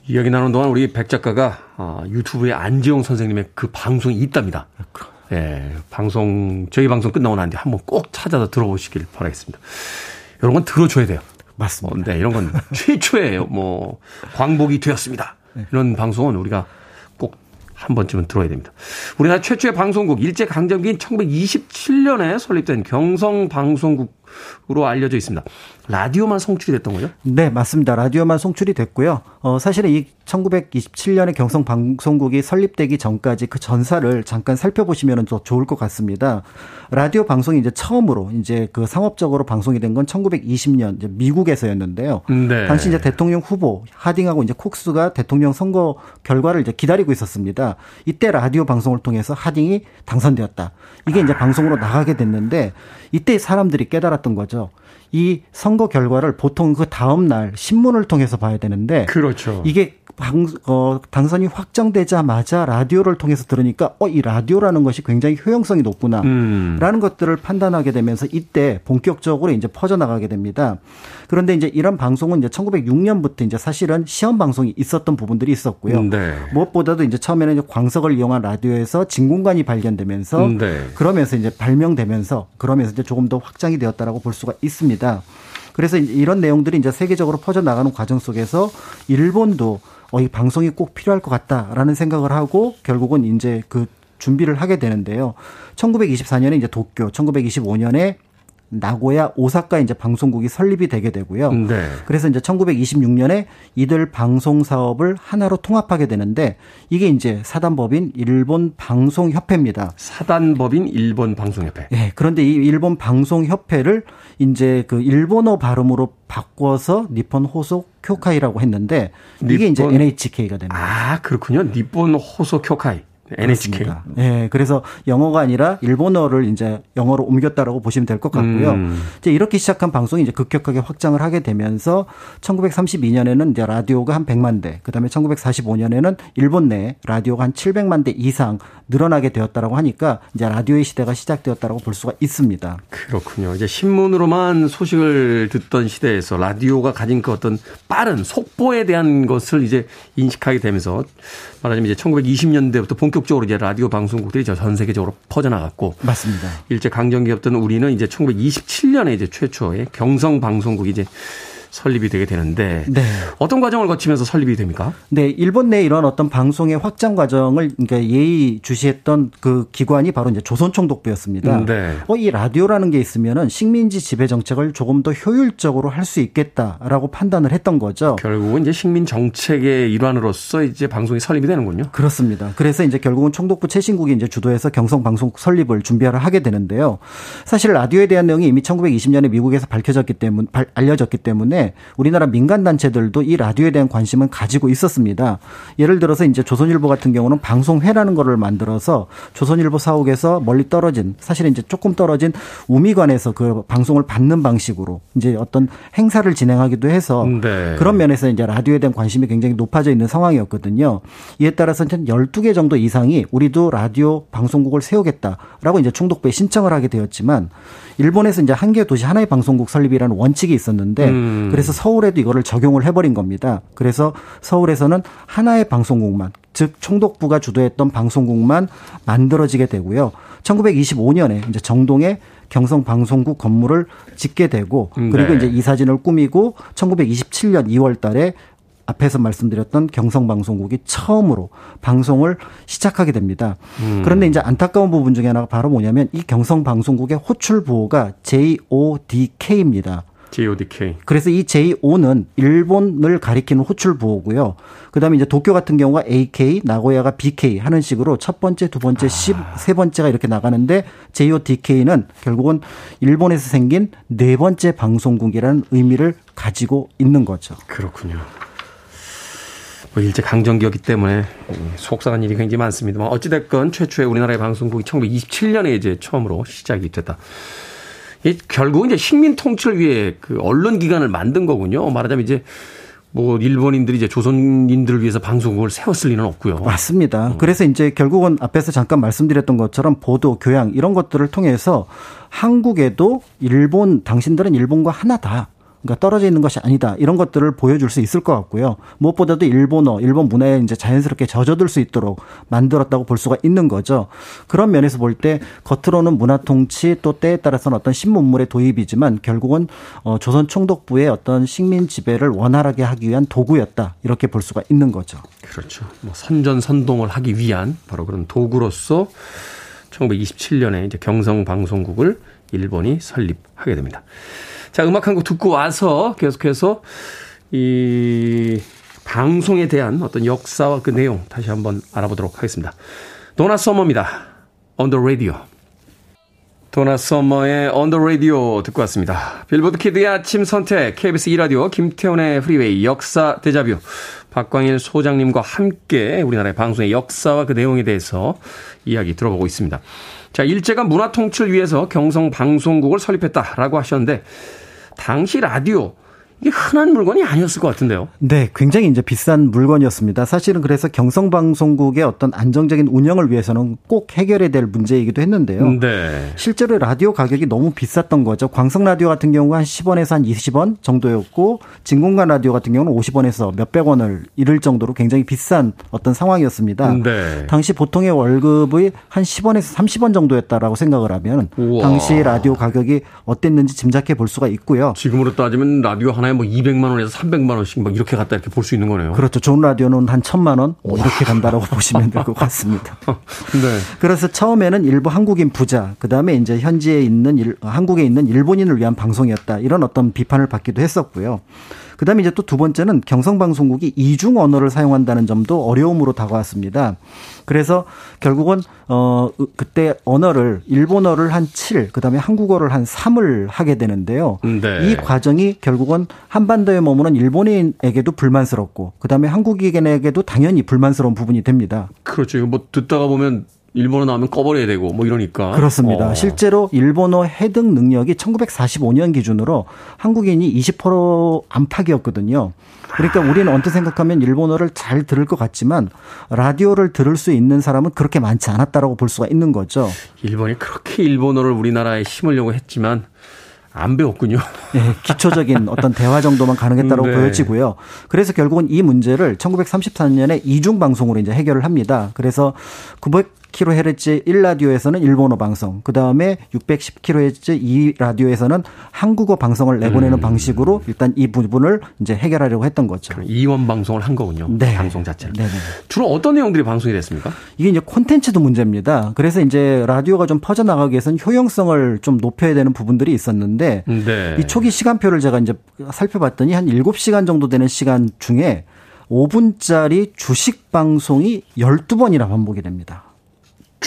이야기 나누는 동안 우리 백 작가가 어, 유튜브에 안재홍 선생님의 그 방송이 있답니다. 예, 방송 저희 방송 끝나고 난 뒤에 한번 꼭 찾아서 들어보시길 바라겠습니다. 이런 건 들어줘야 돼요. 맞습니다. 어, 네, 이런 건 [laughs] 최초예요. 뭐 광복이 되었습니다. 네. 이런 방송은 우리가 꼭 한 번쯤은 들어야 됩니다. 우리나라 최초의 방송국 일제 강점기인 1927년에 설립된 경성 방송국 으로 알려져 있습니다. 라디오만 송출이 됐던 거죠? 네, 맞습니다. 라디오만 송출이 됐고요. 어, 사실은 이 1927년에 경성 방송국이 설립되기 전까지 그 전사를 잠깐 살펴보시면 더 좋을 것 같습니다. 라디오 방송이 이제 처음으로 이제 그 상업적으로 방송이 된 건 1920년 이제 미국에서였는데요. 네. 당시 이제 대통령 후보 하딩하고 이제 콕스가 대통령 선거 결과를 이제 기다리고 있었습니다. 이때 라디오 방송을 통해서 하딩이 당선되었다. 이게 이제 방송으로 나가게 됐는데 이때 사람들이 깨달 았던 거죠. 이 선거 결과를 보통 그 다음 날 신문을 통해서 봐야 되는데 그렇죠. 이게 방, 어, 당선이 확정되자마자 라디오를 통해서 들으니까 어, 이 라디오라는 것이 굉장히 효용성이 높구나. 음. 라는 것들을 판단하게 되면서 이때 본격적으로 이제 퍼져나가게 됩니다. 그런데 이제 이런 방송은 이제 1906년부터 이제 사실은 시험 방송이 있었던 부분들이 있었고요. 네. 무엇보다도 이제 처음에는 이제 광석을 이용한 라디오에서 진공관이 발견되면서 네. 그러면서 이제 발명되면서 그러면서 이제 조금 더 확장이 되었다라고 볼 수가 있습니다. 그래서 이런 내용들이 이제 세계적으로 퍼져나가는 과정 속에서 일본도 어, 이 방송이 꼭 필요할 것 같다라는 생각을 하고 결국은 이제 그 준비를 하게 되는데요. 1924년에 이제 도쿄, 1925년에 나고야, 오사카 이제 방송국이 설립이 되게 되고요. 네. 그래서 이제 1926년에 이들 방송 사업을 하나로 통합하게 되는데 이게 이제 사단법인 일본 방송 협회입니다. 사단법인 일본 방송 협회. 네. 그런데 이 일본 방송 협회를 이제 그 일본어 발음으로 바꿔서 니폰 호소 쿄카이라고 했는데 이게 니폰, 이제 NHK가 됩니다. 아, 그렇군요. 니폰 호소 쿄카이. NHK. 예, 네, 그래서 영어가 아니라 일본어를 이제 영어로 옮겼다라고 보시면 될 것 같고요. 음. 이제 이렇게 시작한 방송이 이제 급격하게 확장을 하게 되면서 1932년에는 이제 라디오가 한 100만 대, 그다음에 1945년에는 일본 내 라디오가 한 700만 대 이상 늘어나게 되었다라고 하니까 이제 라디오의 시대가 시작되었다라고 볼 수가 있습니다. 그렇군요. 이제 신문으로만 소식을 듣던 시대에서 라디오가 가진 그 어떤 빠른 속보에 대한 것을 이제 인식하게 되면서 말하자면 이제 1920년대부터 본격 적으로 이제 라디오 방송국들이 전 세계적으로 퍼져나갔고 맞습니다. 일제 강점기였던 우리는 이제 1927년에 이제 최초의 경성 방송국이 이제 설립이 되게 되는데 네. 어떤 과정을 거치면서 설립이 됩니까? 네, 일본 내 이런 어떤 방송의 확장 과정을 그러니까 예의 주시했던 그 기관이 바로 이제 조선총독부였습니다. 음, 네. 어, 이 라디오라는 게 있으면은 식민지 지배 정책을 조금 더 효율적으로 할 수 있겠다라고 판단을 했던 거죠. 결국은 이제 식민 정책의 일환으로서 이제 방송이 설립이 되는군요. 그렇습니다. 그래서 이제 결국은 총독부 최신국이 이제 주도해서 경성 방송국 설립을 준비를 하게 되는데요. 사실 라디오에 대한 내용이 이미 1920년에 미국에서 밝혀졌기 때문 알려졌기 때문에 우리나라 민간 단체들도 이 라디오에 대한 관심은 가지고 있었습니다. 예를 들어서 이제 조선일보 같은 경우는 방송회라는 거를 만들어서 조선일보 사옥에서 멀리 떨어진 사실은 이제 조금 떨어진 우미관에서 그 방송을 받는 방식으로 이제 어떤 행사를 진행하기도 해서 네. 그런 면에서 이제 라디오에 대한 관심이 굉장히 높아져 있는 상황이었거든요. 이에 따라서 한 12개 정도 이상이 우리도 라디오 방송국을 세우겠다라고 이제 총독부에 신청을 하게 되었지만 일본에서 이제 한 개 도시 하나의 방송국 설립이라는 원칙이 있었는데 음. 그래서 서울에도 이거를 적용을 해버린 겁니다. 그래서 서울에서는 하나의 방송국만 즉 총독부가 주도했던 방송국만 만들어지게 되고요. 1925년에 이제 정동에 경성 방송국 건물을 짓게 되고 그리고 네. 이제 이 사진을 꾸미고 1927년 2월 달에 앞에서 말씀드렸던 경성방송국이 처음으로 방송을 시작하게 됩니다. 음. 그런데 이제 안타까운 부분 중에 하나가 바로 뭐냐면 이 경성방송국의 호출 보호가 JODK입니다. JODK. 그래서 이 JO는 일본을 가리키는 호출 보호고요. 그다음에 이제 도쿄 같은 경우가 AK, 나고야가 BK 하는 식으로 첫 번째, 두 번째, 십, 아. 세 번째가 이렇게 나가는데 JODK는 결국은 일본에서 생긴 네 번째 방송국이라는 의미를 가지고 있는 거죠. 그렇군요. 뭐 일제 강점기였기 때문에 속상한 일이 굉장히 많습니다만 뭐 어찌됐건 최초의 우리나라의 방송국이 1927년에 이제 처음으로 시작이 됐다. 결국 이제 식민 통치를 위해 그 언론 기관을 만든 거군요. 말하자면 이제 뭐 일본인들이 이제 조선인들을 위해서 방송국을 세웠을 리는 없고요. 맞습니다. 어. 그래서 이제 결국은 앞에서 잠깐 말씀드렸던 것처럼 보도, 교양 이런 것들을 통해서 한국에도 일본 당신들은 일본과 하나다. 그러니까 떨어져 있는 것이 아니다. 이런 것들을 보여줄 수 있을 것 같고요. 무엇보다도 일본어, 일본 문화에 이제 자연스럽게 젖어들 수 있도록 만들었다고 볼 수가 있는 거죠. 그런 면에서 볼 때 겉으로는 문화 통치 또 때에 따라서는 어떤 신문물의 도입이지만 결국은 어 조선 총독부의 어떤 식민 지배를 원활하게 하기 위한 도구였다. 이렇게 볼 수가 있는 거죠. 그렇죠. 뭐 선전 선동을 하기 위한 바로 그런 도구로서 1927년에 이제 경성 방송국을 일본이 설립하게 됩니다. 자, 음악 한 곡 듣고 와서 계속해서 이 방송에 대한 어떤 역사와 그 내용 다시 한번 알아보도록 하겠습니다. 도나 서머입니다. On the radio. 도나 서머의 On the radio 듣고 왔습니다. 빌보드 kid의 아침 선택, KBS 2라디오, 김태훈의 프리웨이, 역사 데자뷰, 박광일 소장님과 함께 우리나라의 방송의 역사와 그 내용에 대해서 이야기 들어보고 있습니다. 자, 일제가 문화 통치를 위해서 경성 방송국을 설립했다라고 하셨는데, 당시 라디오 이게 흔한 물건이 아니었을 것 같은데요. 네, 굉장히 이제 비싼 물건이었습니다. 사실은 그래서 경성방송국의 어떤 안정적인 운영을 위해서는 꼭 해결해야 될 문제이기도 했는데요. 네. 실제로 라디오 가격이 너무 비쌌던 거죠. 광석 라디오 같은 경우가 한 10원에서 한 20원 정도였고 진공관 라디오 같은 경우는 50원에서 몇백 원을 이를 정도로 굉장히 비싼 어떤 상황이었습니다. 네. 당시 보통의 월급이 한 10원에서 30원 정도였다라고 생각을 하면 우와. 당시 라디오 가격이 어땠는지 짐작해 볼 수가 있고요. 지금으로 따지면 라디오 하나 하나에 뭐 200만 원에서 300만 원씩 막 이렇게 갔다 이렇게 볼 수 있는 거네요. 그렇죠. 좋은 라디오는 한 1000만 원뭐 이렇게 간다라고 [laughs] 보시면 될 것 같습니다. 네. 그래서 처음에는 일부 한국인 부자, 그 다음에 이제 현지에 있는 일, 한국에 있는 일본인을 위한 방송이었다. 이런 어떤 비판을 받기도 했었고요. 그다음에 이제 또 두 번째는 경성 방송국이 이중 언어를 사용한다는 점도 어려움으로 다가왔습니다. 그래서 결국은 어 그때 언어를 일본어를 한 7, 그다음에 한국어를 한 3을 하게 되는데요. 네. 이 과정이 결국은 한반도에 머무는 일본인에게도 불만스럽고 그다음에 한국인에게도 당연히 불만스러운 부분이 됩니다. 그렇죠. 뭐 듣다가 보면 일본어 나오면 꺼버려야 되고 뭐 이러니까. 그렇습니다. 어. 실제로 일본어 해득 능력이 1945년 기준으로 한국인이 20% 안팎이었거든요. 그러니까 우리는 언뜻 생각하면 일본어를 잘 들을 것 같지만 라디오를 들을 수 있는 사람은 그렇게 많지 않았다라고 볼 수가 있는 거죠. 일본이 그렇게 일본어를 우리나라에 심으려고 했지만 안 배웠군요. 네, [laughs] 기초적인 어떤 대화 정도만 가능했다고 네. 보여지고요. 그래서 결국은 이 문제를 1934년에 이중 방송으로 이제 해결을 합니다. 그래서 900kHz 1라디오에서는 일본어 방송, 그 다음에 610kHz 2라디오에서는 한국어 방송을 내보내는 음. 방식으로 일단 이 부분을 이제 해결하려고 했던 거죠. 이원 방송을 한 거군요. 네. 방송 자체를. 네네. 주로 어떤 내용들이 방송이 됐습니까? 이게 이제 콘텐츠도 문제입니다. 그래서 이제 라디오가 좀 퍼져나가기 위해서는 효용성을 좀 높여야 되는 부분들이 있었는데 네. 이 초기 시간표를 제가 이제 살펴봤더니 한 7시간 정도 되는 시간 중에 5분짜리 주식 방송이 12번이나 반복이 됩니다.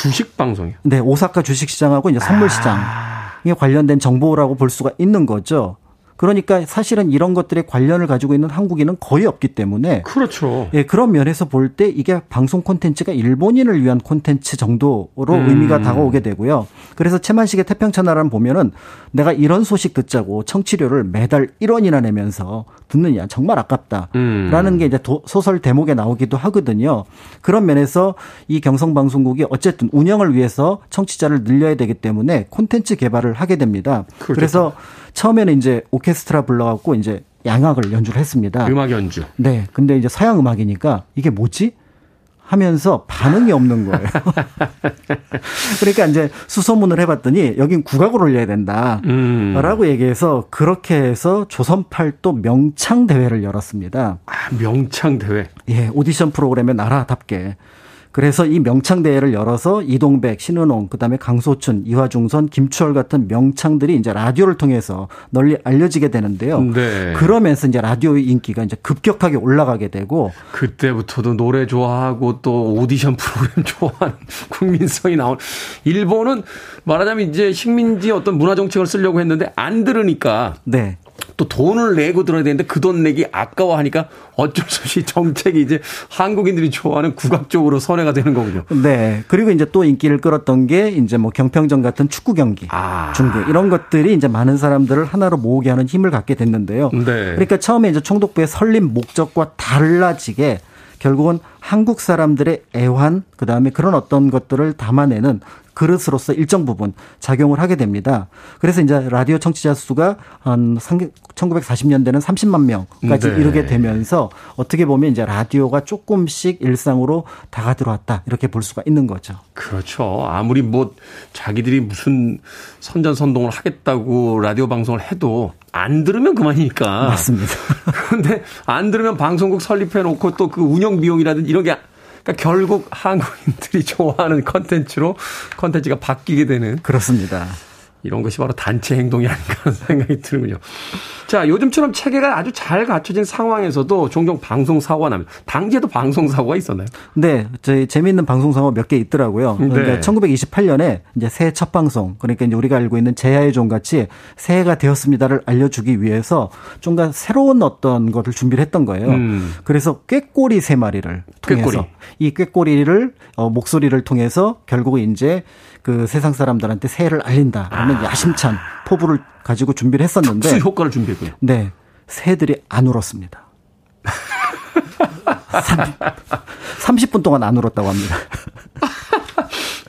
주식 방송이요? 네, 오사카 주식 시장하고 이제 선물 시장에 아. 관련된 정보라고 볼 수가 있는 거죠. 그러니까 사실은 이런 것들에 관련을 가지고 있는 한국인은 거의 없기 때문에 그렇죠. 예, 그런 면에서 볼 때 이게 방송 콘텐츠가 일본인을 위한 콘텐츠 정도로 음. 의미가 다가오게 되고요. 그래서 채만식의 태평천하를 보면은 내가 이런 소식 듣자고 청취료를 매달 1원이나 내면서 듣느냐 정말 아깝다라는 음. 게 이제 소설 대목에 나오기도 하거든요. 그런 면에서 이 경성 방송국이 어쨌든 운영을 위해서 청취자를 늘려야 되기 때문에 콘텐츠 개발을 하게 됩니다. 그렇겠다. 그래서 처음에는 이제 오케스트라 불러갖고 이제 양악을 연주를 했습니다. 음악 연주. 네. 근데 이제 서양 음악이니까 이게 뭐지? 하면서 반응이 없는 거예요. [laughs] 그러니까 이제 수소문을 해봤더니 여긴 국악을 올려야 된다. 음. 라고 얘기해서 그렇게 해서 조선팔도 명창 대회를 열었습니다. 아, 명창 대회? 예, 오디션 프로그램에 나라답게. 그래서 이 명창 대회를 열어서 이동백, 신은홍, 그다음에 강소춘, 이화중선, 김추월 같은 명창들이 이제 라디오를 통해서 널리 알려지게 되는데요. 네. 그러면서 이제 라디오의 인기가 이제 급격하게 올라가게 되고 그때부터도 노래 좋아하고 또 오디션 프로그램 [laughs] 좋아하는 국민성이 나온 일본은 말하자면 이제 식민지 어떤 문화 정책을 쓰려고 했는데 안 들으니까 네. 또 돈을 내고 들어야 되는데 그 돈 내기 아까워하니까 어쩔 수 없이 정책이 이제 한국인들이 좋아하는 국악적으로 선회가 되는 거군요. 네. 그리고 이제 또 인기를 끌었던 게 이제 뭐 경평전 같은 축구 경기, 아. 중계 이런 것들이 이제 많은 사람들을 하나로 모으게 하는 힘을 갖게 됐는데요. 네. 그러니까 처음에 이제 총독부의 설립 목적과 달라지게 결국은 한국 사람들의 애환, 그 다음에 그런 어떤 것들을 담아내는 그릇으로서 일정 부분 작용을 하게 됩니다. 그래서 이제 라디오 청취자 수가 한 1940년대는 30만 명까지 네. 이르게 되면서 어떻게 보면 이제 라디오가 조금씩 일상으로 다가 들어왔다 이렇게 볼 수가 있는 거죠. 그렇죠. 아무리 뭐 자기들이 무슨 선전선동을 하겠다고 라디오 방송을 해도 안 들으면 그만이니까. 맞습니다. [laughs] 그런데 안 들으면 방송국 설립해 놓고 또 그 운영 비용이라든지 이런 게 그러니까 결국 한국인들이 [laughs] 좋아하는 컨텐츠로 컨텐츠가 바뀌게 되는 그렇습니다. 이런 것이 바로 단체 행동이 아닌가 하는 생각이 드는군요. 자, 요즘처럼 체계가 아주 잘 갖춰진 상황에서도 종종 방송 사고가 납니다. 당시에도 방송 사고가 있었나요? 네, 저희 재미있는 방송 사고 몇 개 있더라고요. 네. 그러니까 1928년에 이제 새해 첫 방송, 그러니까 이제 우리가 알고 있는 제야의 종 같이 새해가 되었습니다를 알려주기 위해서 좀가 새로운 어떤 것을 준비를 했던 거예요. 음. 그래서 꾀꼬리 세 마리를 통해서 꾀꼬리. 이 꾀꼬리를 어, 목소리를 통해서 결국은 이제 그 세상 사람들한테 새해를 알린다라는 아. 야심찬 포부를 가지고 준비를 했었는데 특수 효과를 준비했고요. 네. 새들이 안 울었습니다. [laughs] 30, 분 동안 안 울었다고 합니다.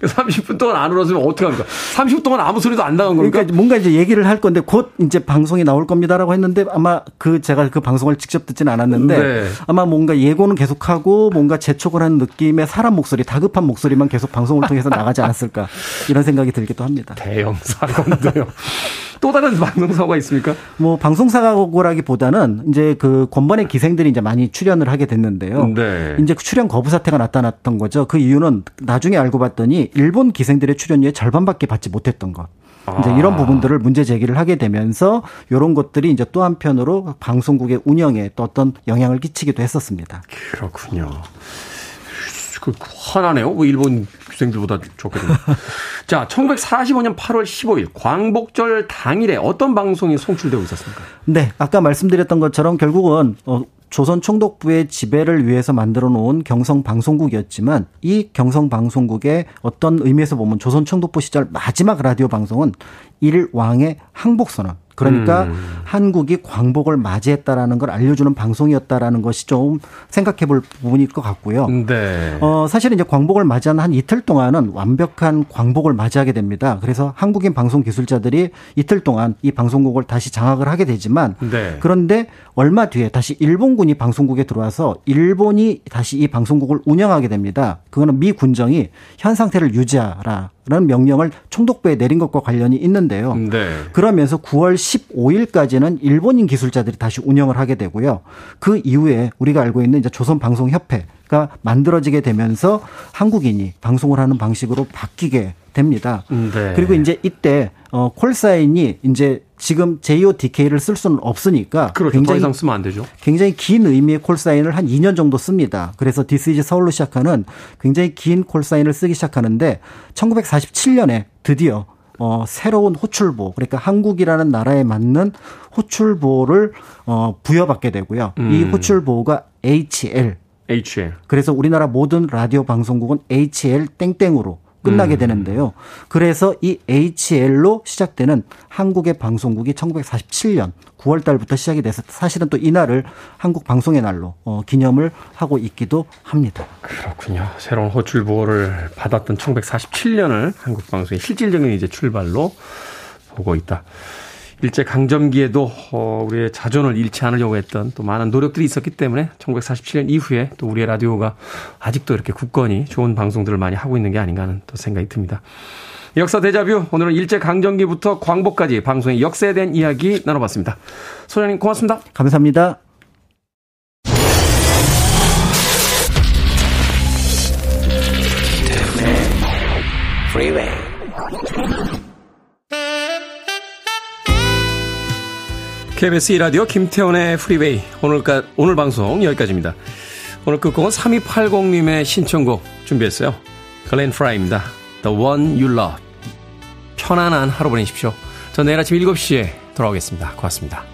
30분 동안 안 울었으면 어떻게 합니까? 30분 동안 아무 소리도 안 나간 겁니까? 그러니까 뭔가 이제 얘기를 할 건데 곧 이제 방송이 나올 겁니다라고 했는데 아마 그 제가 그 방송을 직접 듣지는 않았는데 네. 아마 뭔가 예고는 계속하고 뭔가 재촉을 하는 느낌의 사람 목소리, 다급한 목소리만 계속 방송을 통해서 나가지 않았을까 이런 생각이 들기도 합니다. 대형 사건도요. [laughs] 또 다른 방송사고가 있습니까? 뭐 방송사고라기보다는 이제 그 권번의 기생들이 이제 많이 출연을 하게 됐는데요. 네. 이제 그 출연 거부 사태가 나타났던 거죠. 그 이유는 나중에 알고 봤더니 일본 기생들의 출연료의 절반밖에 받지 못했던 것. 이제 이런 아. 부분들을 문제 제기를 하게 되면서 이런 것들이 이제 또 한편으로 방송국의 운영에 또 어떤 영향을 끼치기도 했었습니다. 그렇군요. 그 화나네요. 뭐 일본 학생들보다 좋거든요. [laughs] 자, 1945년 8월 15일 광복절 당일에 어떤 방송이 송출되고 있었습니까? 네, 아까 말씀드렸던 것처럼 결국은 어, 조선 총독부의 지배를 위해서 만들어 놓은 경성 방송국이었지만 이 경성 방송국의 어떤 의미에서 보면 조선 총독부 시절 마지막 라디오 방송은 일왕의 항복 선언 그러니까 음. 한국이 광복을 맞이했다라는 걸 알려주는 방송이었다라는 것이 좀 생각해 볼 부분일 것 같고요. 네. 어, 사실은 이제 광복을 맞이한 한 이틀 동안은 완벽한 광복을 맞이하게 됩니다. 그래서 한국인 방송 기술자들이 이틀 동안 이 방송국을 다시 장악을 하게 되지만 네. 그런데 얼마 뒤에 다시 일본군이 방송국에 들어와서 일본이 다시 이 방송국을 운영하게 됩니다. 그거는 미 군정이 현 상태를 유지하라. 라는 명령을 총독부에 내린 것과 관련이 있는데요. 네. 그러면서 9월 15일까지는 일본인 기술자들이 다시 운영을 하게 되고요. 그 이후에 우리가 알고 있는 이제 조선방송협회 가 만들어지게 되면서 한국인이 방송을 하는 방식으로 바뀌게 됩니다. 네. 그리고 이제 이때 어 콜사인이 이제 지금 JODK를 쓸 수는 없으니까 그렇죠. 굉장히 더 쓰면 안 되죠. 굉장히 긴 의미의 콜사인을 한 2년 정도 씁니다. 그래서 This is 서울로 시작하는 굉장히 긴 콜사인을 쓰기 시작하는데 1947년에 드디어 어, 새로운 호출보, 그러니까 한국이라는 나라에 맞는 호출보를 어, 부여받게 되고요. 음. 이 호출보가 HL. HL. 그래서 우리나라 모든 라디오 방송국은 HL 땡땡으로 끝나게 음. 되는데요. 그래서 이 HL로 시작되는 한국의 방송국이 1947년 9월 달부터 시작이 돼서 사실은 또 이날을 한국 방송의 날로 어, 기념을 하고 있기도 합니다. 그렇군요. 새로운 호출 보호를 받았던 1947년을 한국 방송의 실질적인 이제 출발로 보고 있다. 일제 강점기에도 어, 우리의 자존을 잃지 않으려고 했던 또 많은 노력들이 있었기 때문에 1947년 이후에 또 우리의 라디오가 아직도 이렇게 굳건히 좋은 방송들을 많이 하고 있는 게 아닌가 하는 또 생각이 듭니다. 역사 대자뷰 오늘은 일제 강점기부터 광복까지 방송의 역사에 대한 이야기 나눠봤습니다. 소장님 고맙습니다. 감사합니다. KBS 이라디오 김태훈의 프리웨이 오늘까, 오늘 방송 여기까지입니다. 오늘 끝곡은 3280님의 신청곡 준비했어요. 글렌 프라이입니다. The One You Love 편안한 하루 보내십시오. 저 내일 아침 7시에 돌아오겠습니다. 고맙습니다.